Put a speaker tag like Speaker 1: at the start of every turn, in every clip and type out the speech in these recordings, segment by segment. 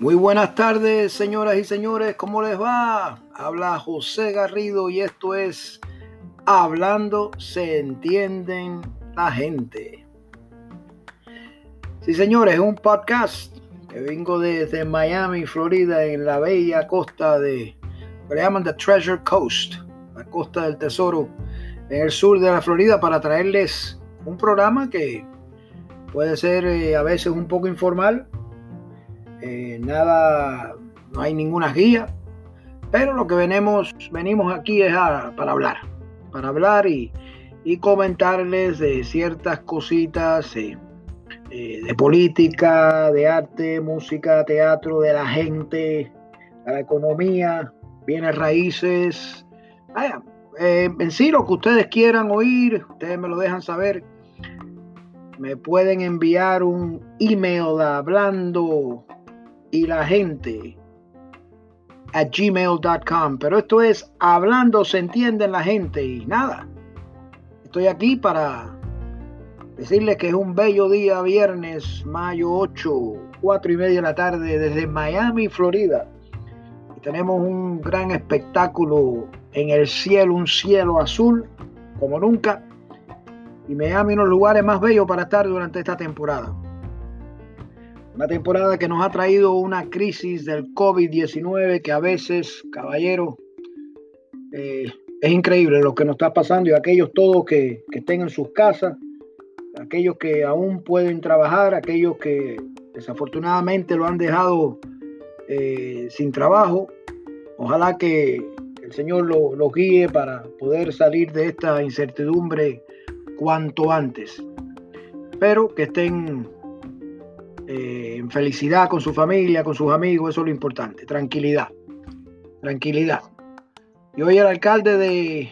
Speaker 1: Muy buenas tardes, señoras y señores, ¿cómo les va? Habla José Garrido y esto es Hablando se entienden la gente. Sí, señores, es un podcast que vengo desde Miami, Florida, en la bella costa de, le llaman The Treasure Coast, la costa del tesoro, en el sur de la Florida, para traerles un programa que puede ser eh, a veces un poco informal, eh, nada, no hay ninguna guía, pero lo que venimos, venimos aquí es para hablar, para hablar y, comentarles de ciertas cositas eh, eh, de política, de arte, música, teatro, de la gente, de la economía, bienes raíces. Vaya, en lo que ustedes quieran oír, ustedes me lo dejan saber. Me pueden enviar un email hablando y la gente a gmail.com. Pero esto es hablando, se entiende la gente y nada. Estoy aquí para decirles que es un bello día, viernes, mayo 8, 4 y media de la tarde, desde Miami, Florida. Y tenemos un gran espectáculo en el cielo, un cielo azul como nunca. Y Miami, uno de los lugares más bellos para estar durante esta temporada. Una temporada que nos ha traído una crisis del COVID-19 que a veces, caballero, eh, es increíble lo que nos está pasando y aquellos todos que, estén en sus casas, aquellos que aún pueden trabajar, aquellos que desafortunadamente lo han dejado eh, sin trabajo. Ojalá que el Señor los lo guíe para poder salir de esta incertidumbre cuanto antes. Pero que estén eh, en felicidad con su familia, con sus amigos, eso es lo importante, tranquilidad, tranquilidad. Y hoy el alcalde de,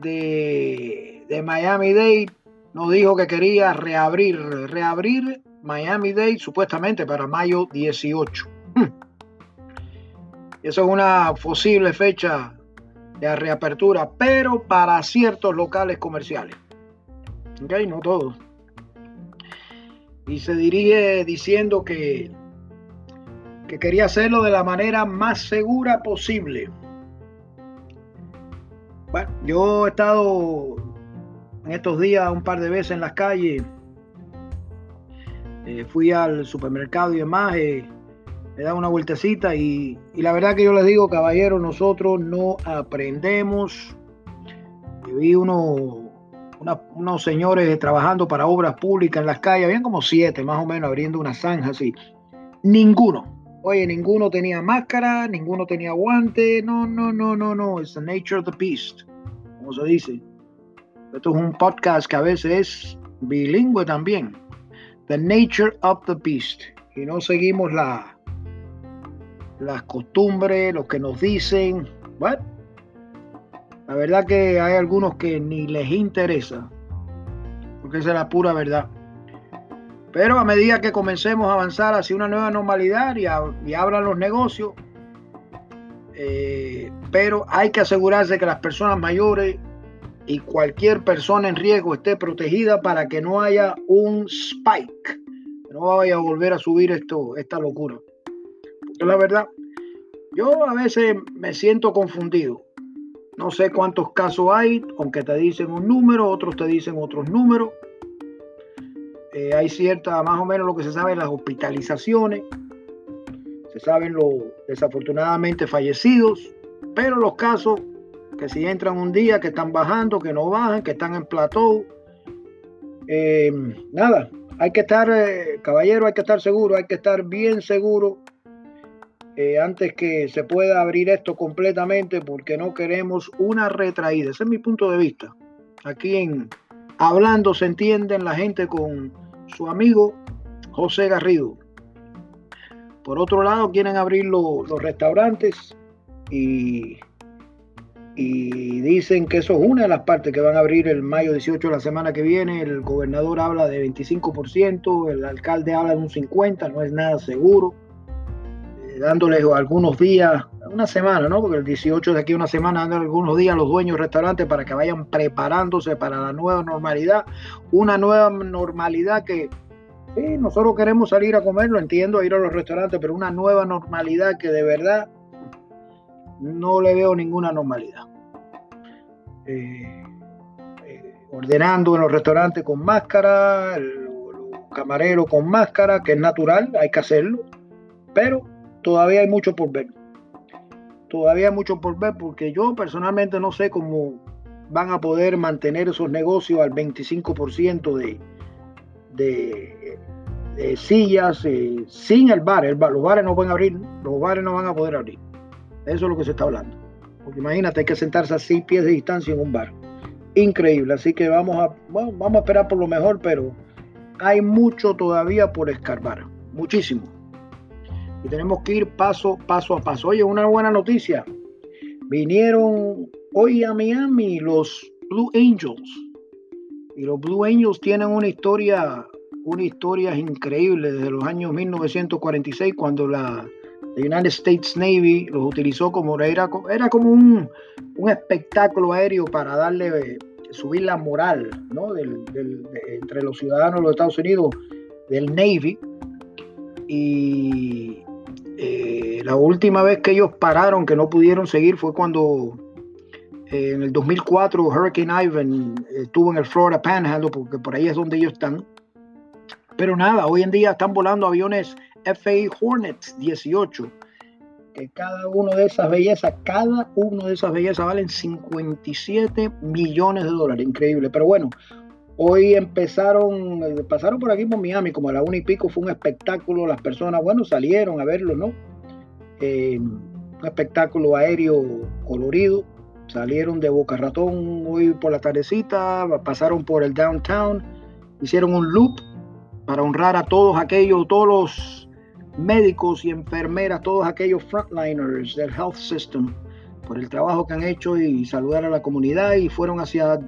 Speaker 1: de, Miami Dade nos dijo que quería reabrir, reabrir Miami Dade supuestamente para mayo 18. Hmm. Eso es una posible fecha de reapertura, pero para ciertos locales comerciales. ¿Ok? No todos y se dirige diciendo que, que quería hacerlo de la manera más segura posible. Bueno, yo he estado en estos días un par de veces en las calles. Eh, fui al supermercado y demás. Eh, he dado una vueltecita y, y, la verdad que yo les digo, caballeros, nosotros no aprendemos. Vi uno, unos señores trabajando para obras públicas en las calles, habían como siete más o menos abriendo una zanja así. Ninguno, oye, ninguno tenía máscara, ninguno tenía guante, no, no, no, no, no, it's the nature of the beast, como se dice. Esto es un podcast que a veces es bilingüe también. The nature of the beast. Y no seguimos la, las costumbres, lo que nos dicen. What? La verdad que hay algunos que ni les interesa, porque esa es la pura verdad. Pero a medida que comencemos a avanzar hacia una nueva normalidad y, abran los negocios, eh, pero hay que asegurarse que las personas mayores y cualquier persona en riesgo esté protegida para que no haya un spike, no vaya a volver a subir esto, esta locura. Porque la verdad, yo a veces me siento confundido. No sé cuántos casos hay, aunque te dicen un número, otros te dicen otros números. Eh, hay cierta, más o menos lo que se sabe, las hospitalizaciones. Se saben los desafortunadamente fallecidos, pero los casos que si entran un día, que están bajando, que no bajan, que están en plateau. Eh, nada, hay que estar, eh, caballero, hay que estar seguro, hay que estar bien seguro eh, antes que se pueda abrir esto completamente porque no queremos una retraída. Ese es mi punto de vista. Aquí en Hablando se entienden la gente con su amigo José Garrido. Por otro lado, quieren abrir los restaurantes y, y dicen que eso es una de las partes que van a abrir el mayo 18 de la semana que viene. El gobernador habla de 25%, el alcalde habla de un 50%, no es nada seguro dándoles algunos días, una semana, ¿no? Porque el 18 de aquí una semana, dando algunos días a los dueños de restaurantes para que vayan preparándose para la nueva normalidad, una nueva normalidad que Sí, nosotros queremos salir a comer, lo entiendo, a ir a los restaurantes, pero una nueva normalidad que de verdad no le veo ninguna normalidad. Eh, eh, ordenando en los restaurantes con máscara, el, camarero con máscara, que es natural, hay que hacerlo, pero todavía hay mucho por ver. Todavía hay mucho por ver porque yo personalmente no sé cómo van a poder mantener esos negocios al 25% de, de, sillas eh, sin el bar. el bar. Los bares no pueden abrir, los bares no van a poder abrir. Eso es lo que se está hablando. Porque imagínate, hay que sentarse a seis pies de distancia en un bar. Increíble. Así que vamos a, vamos a esperar por lo mejor, pero hay mucho todavía por escarbar. Muchísimo. Y tenemos que ir paso, paso a paso. Oye, una buena noticia. Vinieron hoy a Miami los Blue Angels. Y los Blue Angels tienen una historia, una historia increíble desde los años 1946 cuando la United States Navy los utilizó como era, era como un, espectáculo aéreo para darle subir la moral ¿no? entre los ciudadanos de los Estados Unidos del Navy y eh, la última vez que ellos pararon que no pudieron seguir fue cuando eh, en el 2004 Hurricane Ivan estuvo en el Florida Panhandle porque por ahí es donde ellos están pero nada hoy en día están volando aviones FA Hornets 18, que cada uno de esas bellezas, cada uno de esas bellezas valen 57 millones de dólares, increíble. Pero bueno, hoy empezaron, eh, pasaron por aquí por Miami, como a la una y pico, fue un espectáculo, las personas, bueno, salieron a verlo, ¿no? Eh, un espectáculo aéreo colorido, salieron de Boca Ratón hoy por la tardecita, pasaron por el downtown, hicieron un loop para honrar a todos aquellos, todos los médicos y enfermeras, todos aquellos frontliners del health system, por el trabajo que han hecho y saludar a la comunidad y fueron hacia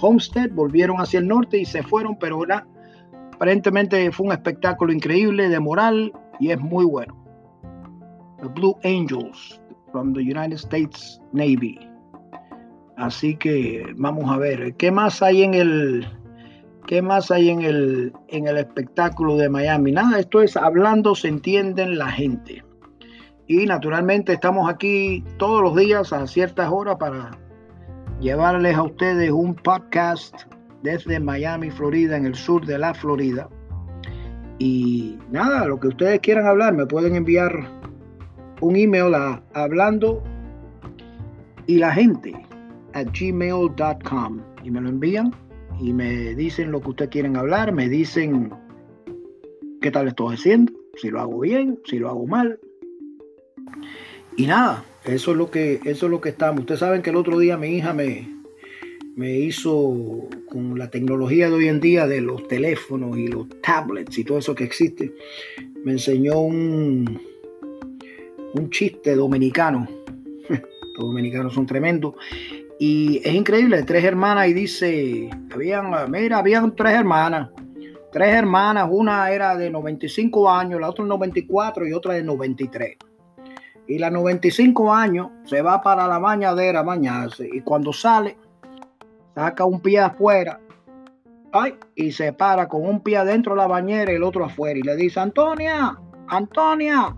Speaker 1: Homestead, volvieron hacia el norte y se fueron, pero aparentemente fue un espectáculo increíble de moral y es muy bueno. The Blue Angels from the United States Navy. Así que vamos a ver, ¿qué más hay en el ¿Qué más hay en el, en el espectáculo de Miami? Nada, esto es hablando, se entienden la gente. Y naturalmente estamos aquí todos los días a ciertas horas para llevarles a ustedes un podcast desde Miami, Florida, en el sur de la Florida. Y nada, lo que ustedes quieran hablar, me pueden enviar un email a hablando y la gente a gmail.com y me lo envían y me dicen lo que ustedes quieren hablar, me dicen qué tal estoy haciendo, si lo hago bien, si lo hago mal. Y nada, eso es lo que, eso es lo que estamos. Ustedes saben que el otro día mi hija me, me hizo con la tecnología de hoy en día de los teléfonos y los tablets y todo eso que existe, me enseñó un, un chiste dominicano. Los dominicanos son tremendos. Y es increíble, tres hermanas y dice, habían, mira, habían tres hermanas. Tres hermanas, una era de 95 años, la otra de 94 y otra de 93. Y la 95 años se va para la bañadera a bañarse y cuando sale, saca un pie afuera ay, y se para con un pie adentro de la bañera y el otro afuera y le dice, Antonia, Antonia,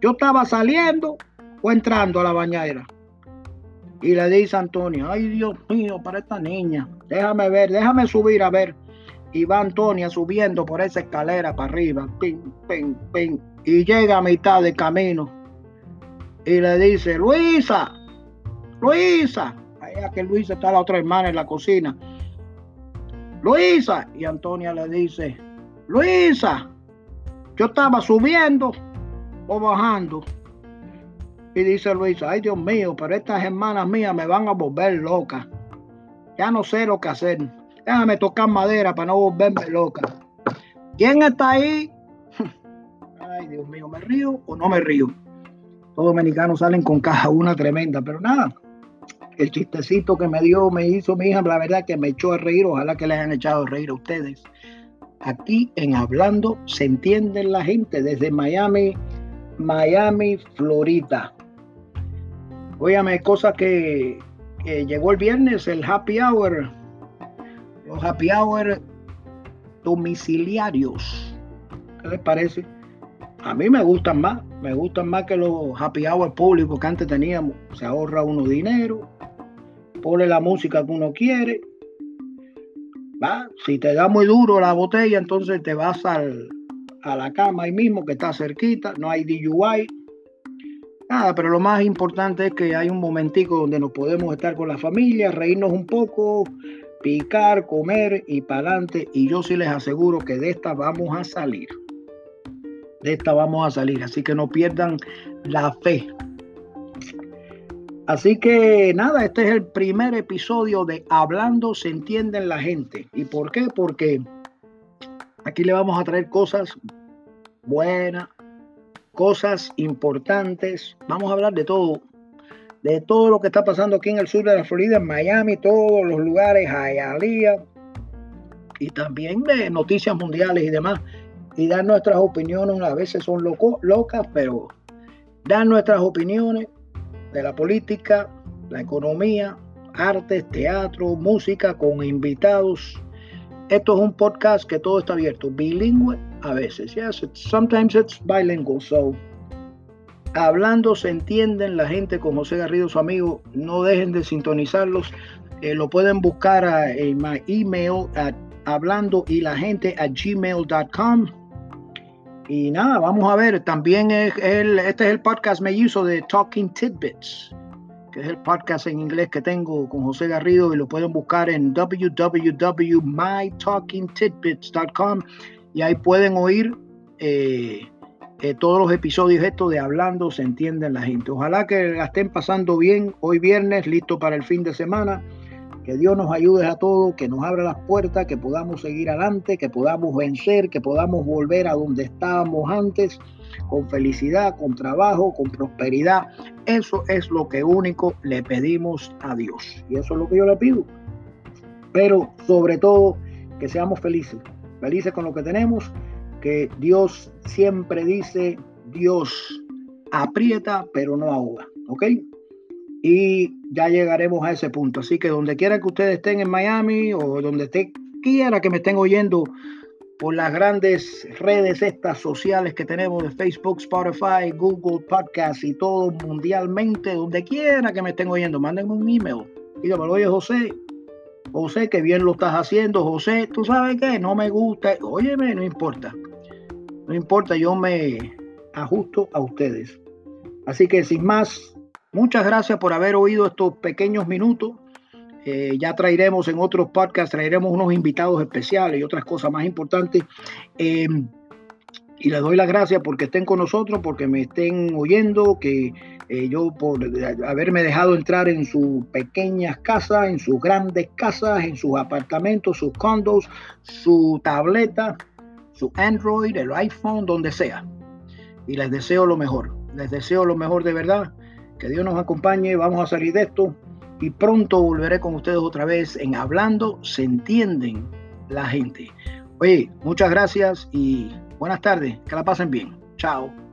Speaker 1: yo estaba saliendo o entrando a la bañera. Y le dice Antonia, ay Dios mío, para esta niña, déjame ver, déjame subir a ver. Y va Antonia subiendo por esa escalera para arriba, ping, ping, y llega a mitad de camino. Y le dice, Luisa, Luisa, allá que Luisa está la otra hermana en la cocina. Luisa, y Antonia le dice, Luisa, yo estaba subiendo o bajando. Y dice Luis, ay Dios mío, pero estas hermanas mías me van a volver loca. Ya no sé lo que hacer. Déjame tocar madera para no volverme loca. ¿Quién está ahí? Ay Dios mío, ¿me río o no me río? Todos dominicanos salen con caja una tremenda, pero nada. El chistecito que me dio, me hizo mi hija, la verdad que me echó a reír. Ojalá que le hayan echado a reír a ustedes. Aquí en Hablando se entiende la gente desde Miami, Miami, Florida. Óyame, cosa que, llegó el viernes, el happy hour. Los happy hour domiciliarios. ¿Qué les parece? A mí me gustan más, me gustan más que los happy hour públicos que antes teníamos. Se ahorra uno dinero, pone la música que uno quiere. ¿va? Si te da muy duro la botella, entonces te vas al, a la cama ahí mismo, que está cerquita, no hay DUI. Nada, pero lo más importante es que hay un momentico donde nos podemos estar con la familia, reírnos un poco, picar, comer y para adelante. Y yo sí les aseguro que de esta vamos a salir. De esta vamos a salir. Así que no pierdan la fe. Así que nada, este es el primer episodio de Hablando se entiende la gente. ¿Y por qué? Porque aquí le vamos a traer cosas buenas, cosas importantes. Vamos a hablar de todo de todo lo que está pasando aquí en el sur de la Florida, en Miami, todos los lugares, Hialeah, y también de noticias mundiales y demás, y dar nuestras opiniones, a veces son locas, pero dar nuestras opiniones de la política, la economía, artes, teatro, música, con invitados. Esto es un podcast que todo está abierto, bilingüe a veces. Yes, sometimes it's bilingual, so Hablando se entienden la gente con José Garrido, su amigo. No dejen de sintonizarlos. Eh, lo pueden buscar en mi email hablando y la gente a gmail.com. Y nada, vamos a ver. También es el, este es el podcast me hizo de Talking Tidbits, que es el podcast en inglés que tengo con José Garrido y lo pueden buscar en www.mytalkingtidbits.com y ahí pueden oír. Eh, eh, todos los episodios estos de Hablando se entienden la gente. Ojalá que la estén pasando bien hoy viernes, listo para el fin de semana. Que Dios nos ayude a todos, que nos abra las puertas, que podamos seguir adelante, que podamos vencer, que podamos volver a donde estábamos antes, con felicidad, con trabajo, con prosperidad. Eso es lo que único le pedimos a Dios. Y eso es lo que yo le pido. Pero sobre todo, que seamos felices, felices con lo que tenemos que Dios siempre dice, Dios aprieta pero no ahoga, ¿ok? Y ya llegaremos a ese punto. Así que donde quiera que ustedes estén en Miami o donde quiera que me estén oyendo por las grandes redes estas sociales que tenemos de Facebook, Spotify, Google Podcast y todo mundialmente, donde quiera que me estén oyendo, mándenme un email. Dígame, oye José, José, que bien lo estás haciendo, José, tú sabes qué, no me gusta, óyeme, no importa. No importa, yo me ajusto a ustedes. Así que sin más, muchas gracias por haber oído estos pequeños minutos. Eh, ya traeremos en otros podcasts, traeremos unos invitados especiales y otras cosas más importantes. Em, y les doy las gracias porque estén con nosotros, porque me estén oyendo, que eh, yo por haberme dejado entrar en sus pequeñas casas, en sus grandes casas, en sus apartamentos, sus condos, su tableta, su Android, el iPhone, donde sea. Y les deseo lo mejor. Les deseo lo mejor de verdad. Que Dios nos acompañe. Vamos a salir de esto. Y pronto volveré con ustedes otra vez en Hablando se entienden la gente. Oye, muchas gracias y buenas tardes. Que la pasen bien. Chao.